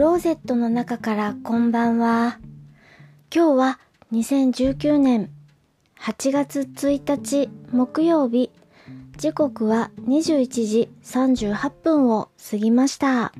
ローゼットの中からこんばんは。今日は2019年8月1日木曜日。時刻は21時38分を過ぎました。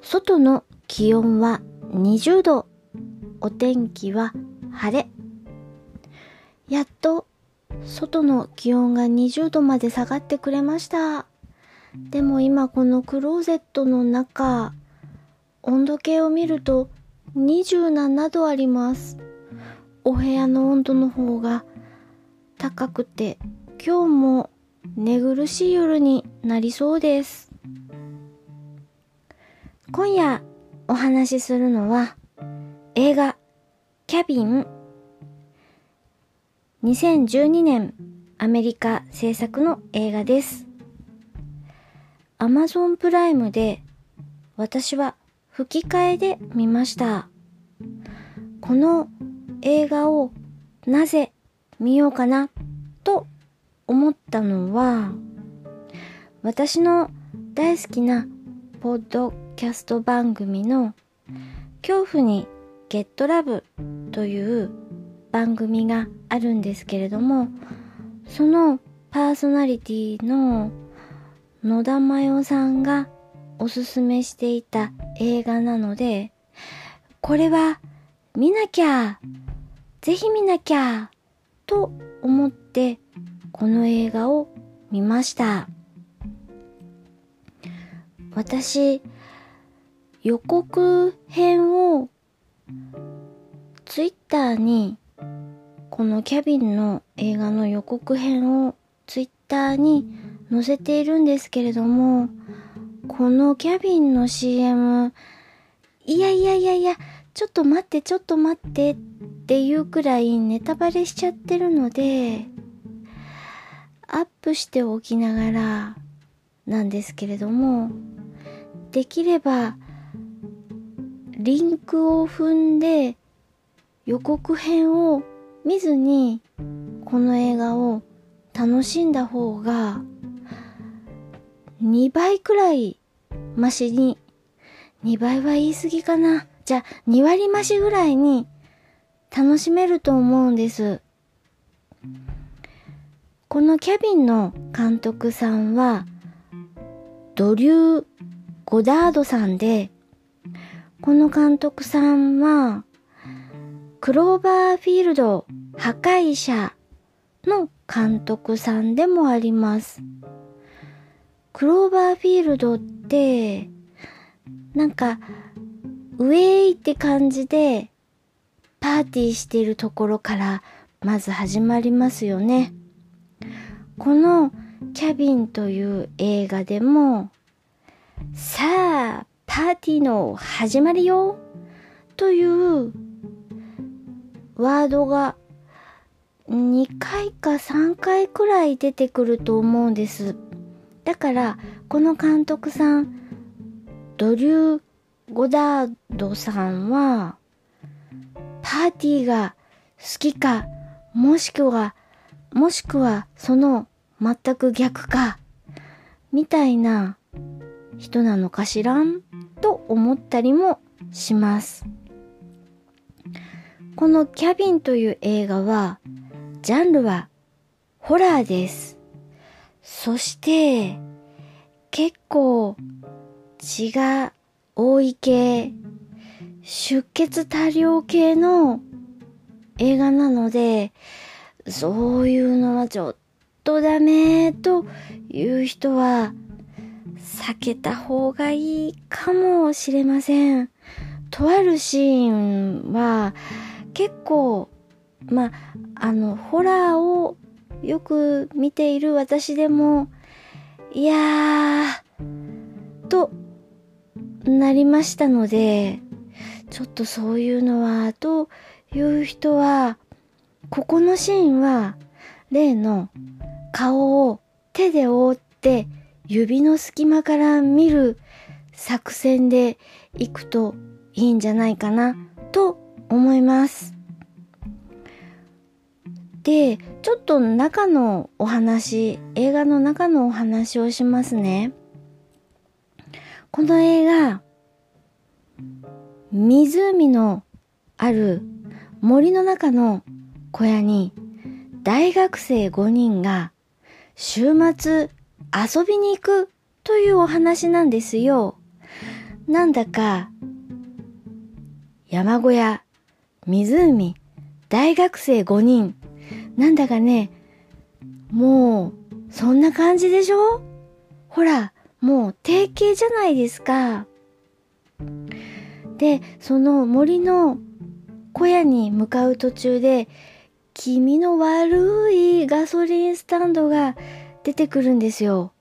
外の気温は20度。お天気は晴れ。やっと外の気温が20度まで下がってくれました。でも今このクローゼットの中、温度計を見ると27度あります。お部屋の温度の方が高くて今日も寝苦しい夜になりそうです。今夜お話しするのは映画キャビン2012年アメリカ制作の映画です。アマゾンプライムで私は吹き替えで見ました。この映画をなぜ見ようかなと思ったのは私の大好きなポッドキャスト番組の恐怖にゲットラブという番組があるんですけれどもそのパーソナリティの野田真代さんがおすすめしていた映画なのでこれは見なきゃぜひ見なきゃと思ってこの映画を見ました。私予告編をツイッターにこのキャビンの映画の予告編をツイッターに載せているんですけれどもこのキャビンの CM いやいやいやいやちょっと待ってちょっと待ってっていうくらいネタバレしちゃってるのでアップしておきながらなんですけれどもできればリンクを踏んで予告編を見ずにこの映画を楽しんだ方が2倍くらいマシに2倍は言い過ぎかなじゃあ2割増しぐらいに楽しめると思うんですこのキャビンの監督さんはドリュー・ゴダードさんでこの監督さんはクローバーフィールド破壊者の監督さんでもあります。クローバーフィールドって、なんか、ウェイって感じで、パーティーしているところから、まず始まりますよね。この、キャビンという映画でも、さあ、パーティーの始まりよというワードが2回か3回くらい出てくると思うんです。だから、この監督さん、ドリュー・ゴダードさんは、パーティーが好きか、もしくは、もしくはその全く逆か、みたいな人なのかしらんと思ったりもします。このキャビンという映画は、ジャンルはホラーです。そして、結構血が多い系、出血多量系の映画なので、そういうのはちょっとダメという人は避けた方がいいかもしれません。とあるシーンは結構、まあ、あの、ホラーをよく見ている私でも、いやー、となりましたので、ちょっとそういうのは、という人は、ここのシーンは、例の顔を手で覆って指の隙間から見る作戦でいくといいんじゃないかなと思います。で、ちょっと中のお話、映画の中のお話をしますね。この映画、湖のある森の中の小屋に大学生5人が週末遊びに行くというお話なんですよ。なんだか山小屋、湖、大学生5人。なんだかね、もう、そんな感じでしょ？ほら、もう定型じゃないですか。で、その森の小屋に向かう途中で、気味の悪いガソリンスタンドが出てくるんですよ。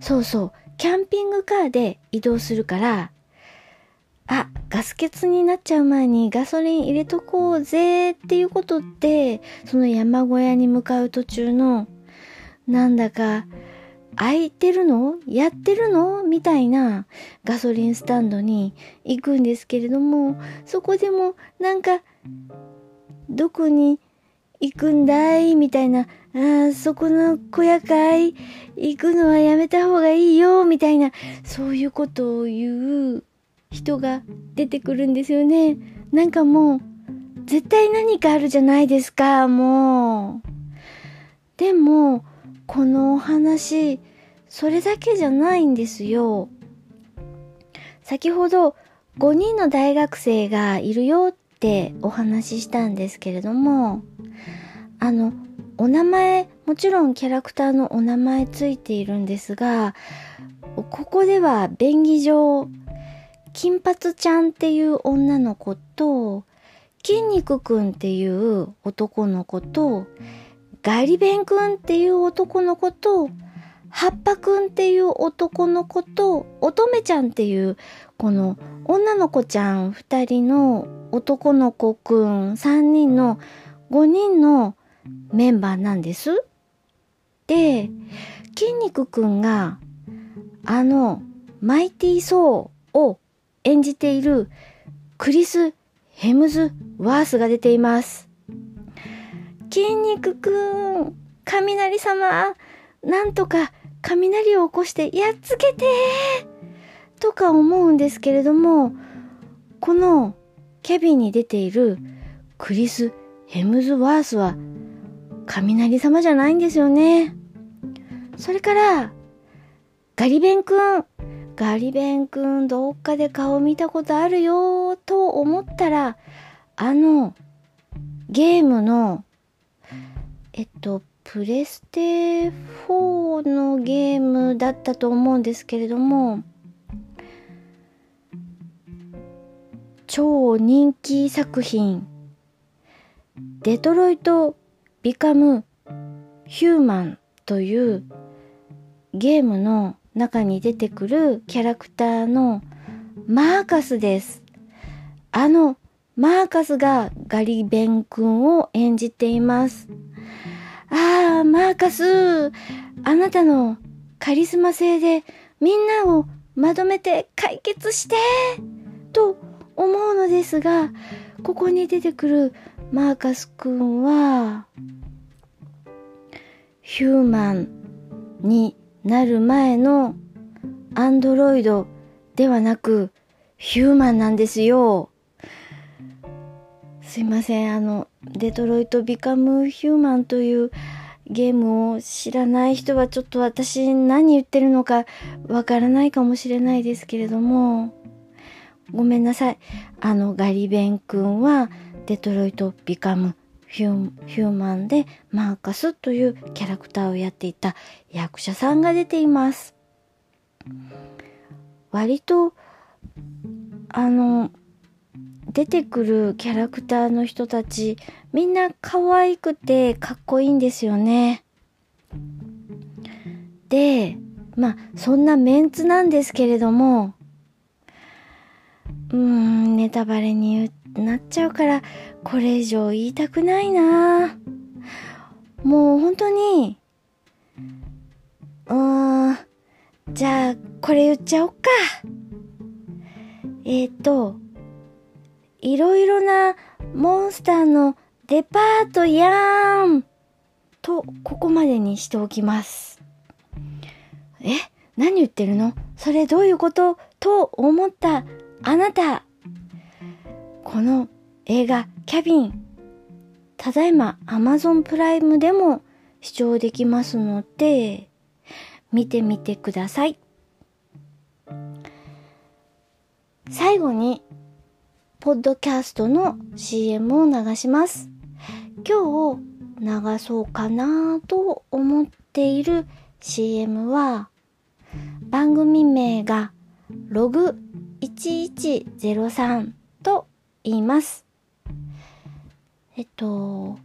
そうそう、キャンピングカーで移動するから、あ、ガス欠になっちゃう前にガソリン入れとこうぜっていうことって、その山小屋に向かう途中の、なんだか、空いてるの？やってるの？みたいなガソリンスタンドに行くんですけれども、そこでもなんか、どこに行くんだい？みたいな、あそこの小屋かい？行くのはやめた方がいいよ？みたいな、そういうことを言う人が出てくるんですよね。なんかもう、絶対何かあるじゃないですか、もう。でも、このお話、それだけじゃないんですよ。先ほど5人の大学生がいるよってお話ししたんですけれども、あの、お名前、もちろんキャラクターのお名前ついているんですが、ここでは便宜上金髪ちゃんっていう女の子と、筋肉くんっていう男の子と、ガリベンくんっていう男の子と、葉っぱくんっていう男の子と、乙女ちゃんっていうこの女の子ちゃん二人の男の子くん三人の五人のメンバーなんです。で、筋肉くんがあのマイティー・ソーを演じているクリス・ヘムズ・ワースが出ています。筋肉くん、雷様、なんとか雷を起こしてやっつけてとか思うんですけれども、このキャビンに出ているクリス・ヘムズワースは雷様じゃないんですよね。それから、ガリベンくん。ガリベンくんどっかで顔見たことあるよと思ったら、あの、ゲームの、えっと、プレステ4のゲームだったと思うんですけれども、超人気作品、デトロイト・ビカム・ヒューマンというゲームの中に出てくるキャラクターのマーカスです。あのマーカスがガリベン君を演じています。ああ、マーカス、あなたのカリスマ性でみんなをまとめて解決してと思うのですが、ここに出てくるマーカス君は、ヒューマンになる前のアンドロイドではなくヒューマンなんですよ。すいません、あの、デトロイト・ビカム・ヒューマンというゲームを知らない人はちょっと私何言ってるのかわからないかもしれないですけれども、ごめんなさい。あの、ガリベン君はデトロイト・ビカム・ヒューマンでマーカスというキャラクターをやっていた役者さんが出ています。割と、あの、出てくるキャラクターの人たち、みんな可愛くてかっこいいんですよね。で、まあ、そんなメンツなんですけれども、うーん、ネタバレになっちゃうから、これ以上言いたくないなもう本当に、うーん、じゃあ、これ言っちゃおっか。えっ、ー、と、いろいろなモンスターのデパートやーんと、ここまでにしておきます。え？何言ってるの？それどういうこと？と思ったあなた。この映画キャビン、ただいま Amazon プライムでも視聴できますので、見てみてください。最後に、ポッドキャストの CM を流します。今日流そうかなと思っている CM は、番組名がログ1103います。えっと、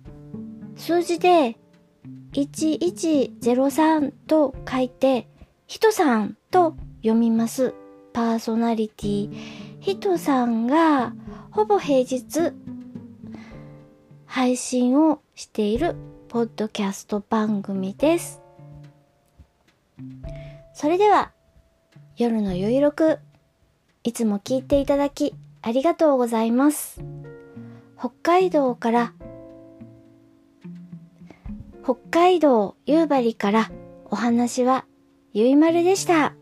数字で1103と書いて、ひとさんと読みます。パーソナリティ。ひとさんがほぼ平日配信をしているポッドキャスト番組です。それでは、夜のゆいろく、いつも聞いていただきありがとうございます。北海道から、北海道夕張からお話はゆいまるでした。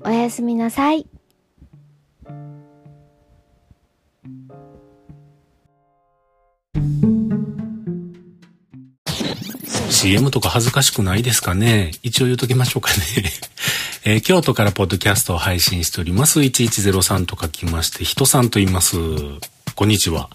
おやすみなさい。CM とか恥ずかしくないですかね？一応言うときましょうかねえー、京都からポッドキャストを配信しております。1103と書きまして、人さんと言います。こんにちは。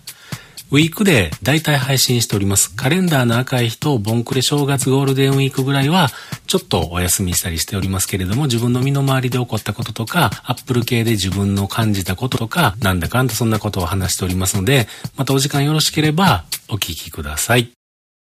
ウィークで大体配信しております。カレンダーの赤い日とボンクレ正月ゴールデンウィークぐらいはちょっとお休みしたりしておりますけれども、自分の身の回りで起こったこととか、アップル系で自分の感じたこととか、なんだかんだそんなことを話しておりますので、またお時間よろしければお聞きください。